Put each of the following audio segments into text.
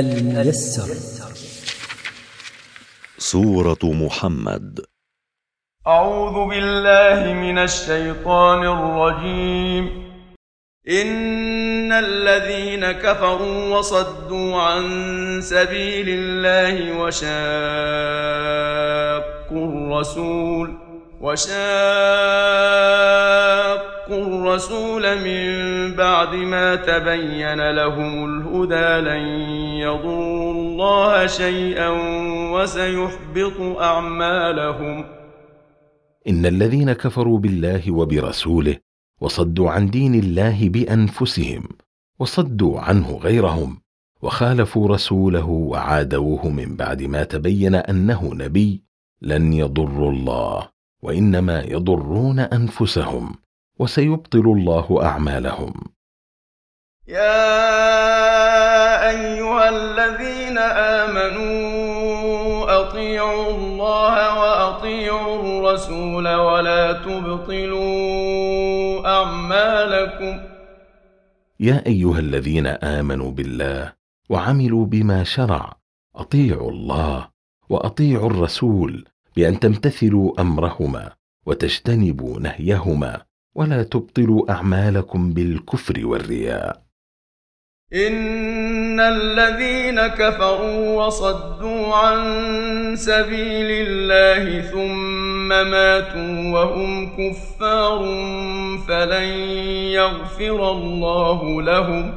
الميسر. سورة محمد. أعوذ بالله من الشيطان الرجيم. إن الذين كفروا وصدوا عن سبيل الله وشاقوا الرسول وشاقوا الرسول من بعد ما تبين لهم الهدى لن يضروا الله شيئا وسيحبط أعمالهم. إن الذين كفروا بالله وبرسوله وصدوا عن دين الله بأنفسهم وصدوا عنه غيرهم وخالفوا رسوله وعادوه من بعد ما تبين أنه نبي لن يضروا الله وإنما يضرون أنفسهم وسيبطل الله أعمالهم. يا أيها الذين آمنوا أطيعوا الله وأطيعوا الرسول ولا تبطلوا أعمالكم يا ايها الذين امنوا بالله وعملوا بما شرع اطيعوا الله واطيعوا الرسول بان تمتثلوا امرهما وتجتنبوا نهيهما ولا تبطلوا اعمالكم بالكفر والرياء إن الذين كفروا وصدوا عن سبيل الله ثم ماتوا وهم كفار فلن يغفر الله لهم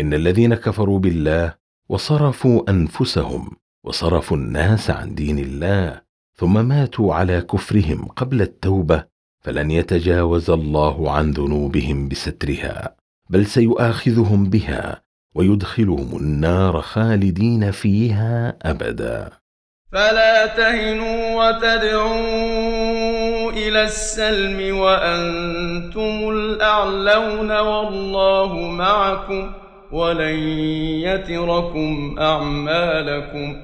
ان الذين كفروا بالله وصرفوا انفسهم وصرفوا الناس عن دين الله ثم ماتوا على كفرهم قبل التوبه فلن يتجاوز الله عن ذنوبهم بسترها بل سيؤاخذهم بها ويدخلهم النار خالدين فيها أبدا. فلا تهنوا وتدعوا إلى السلم وأنتم الأعلون والله معكم ولن يتركم أعمالكم.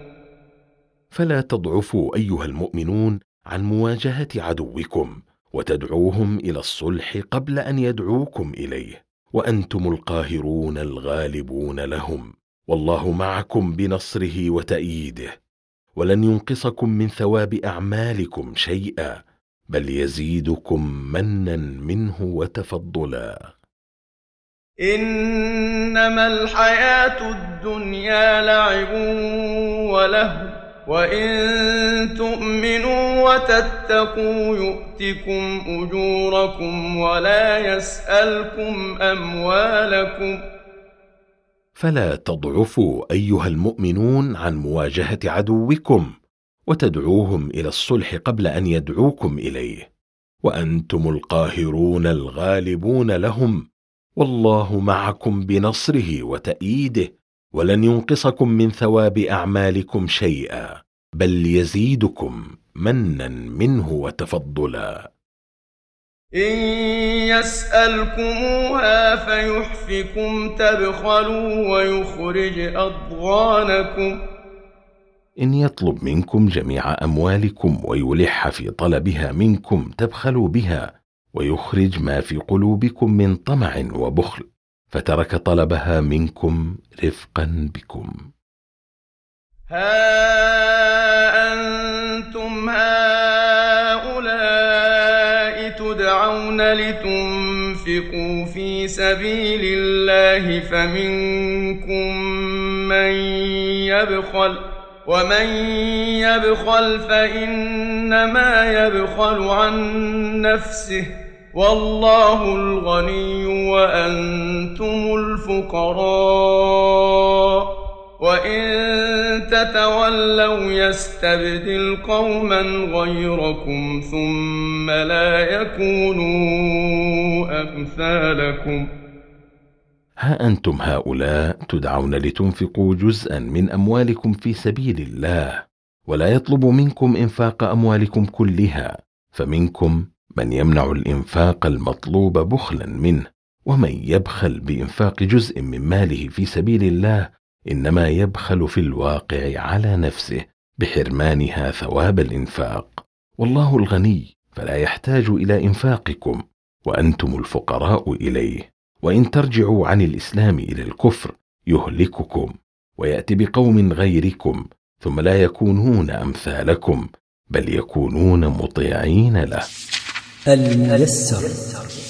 فلا تضعفوا أيها المؤمنون عن مواجهة عدوكم وتدعوهم إلى الصلح قبل أن يدعوكم إليه. وأنتم القاهرون الغالبون لهم. والله معكم بنصره وتأييده. ولن ينقصكم من ثواب أعمالكم شيئا بل يزيدكم منا منه وتفضلا. إنما الحياة الدنيا لعب وله وإن تؤمنوا وتتقوا يؤتكم أجوركم ولا يسألكم أموالكم. فلا تضعفوا أيها المؤمنون عن مواجهة عدوكم وتدعوهم إلى الصلح قبل أن يدعوكم إليه. وأنتم القاهرون الغالبون لهم. والله معكم بنصره وتأييده ولن ينقصكم من ثواب أعمالكم شيئا. بل يزيدكم منا منه وتفضلا. إن يسألكموها فيحفكم تبخلوا ويخرج أضغانكم. إن يطلب منكم جميع أموالكم ويلح في طلبها منكم تبخلوا بها ويخرج ما في قلوبكم من طمع وبخل فترك طلبها منكم رفقا بكم. ها لتنفقوا في سبيل الله فمنكم من يبخل ومن يبخل فإنما يبخل عن نفسه والله الغني وأنتم الفقراء. وإن تتولوا يستبدل قوما غيركم ثم لا يكونوا أمثالكم ها أنتم هؤلاء تدعون لتنفقوا جزءا من أموالكم في سبيل الله ولا يطلب منكم إنفاق أموالكم كلها فمنكم من يمنع الإنفاق المطلوب بخلا منه ومن يبخل بإنفاق جزء من ماله في سبيل الله إنما يبخل في الواقع على نفسه بحرمانها ثواب الإنفاق. والله الغني فلا يحتاج إلى إنفاقكم وأنتم الفقراء إليه. وإن ترجعوا عن الإسلام إلى الكفر يهلككم ويأتي بقوم غيركم ثم لا يكونون أمثالكم بل يكونون مطيعين له. الميسر.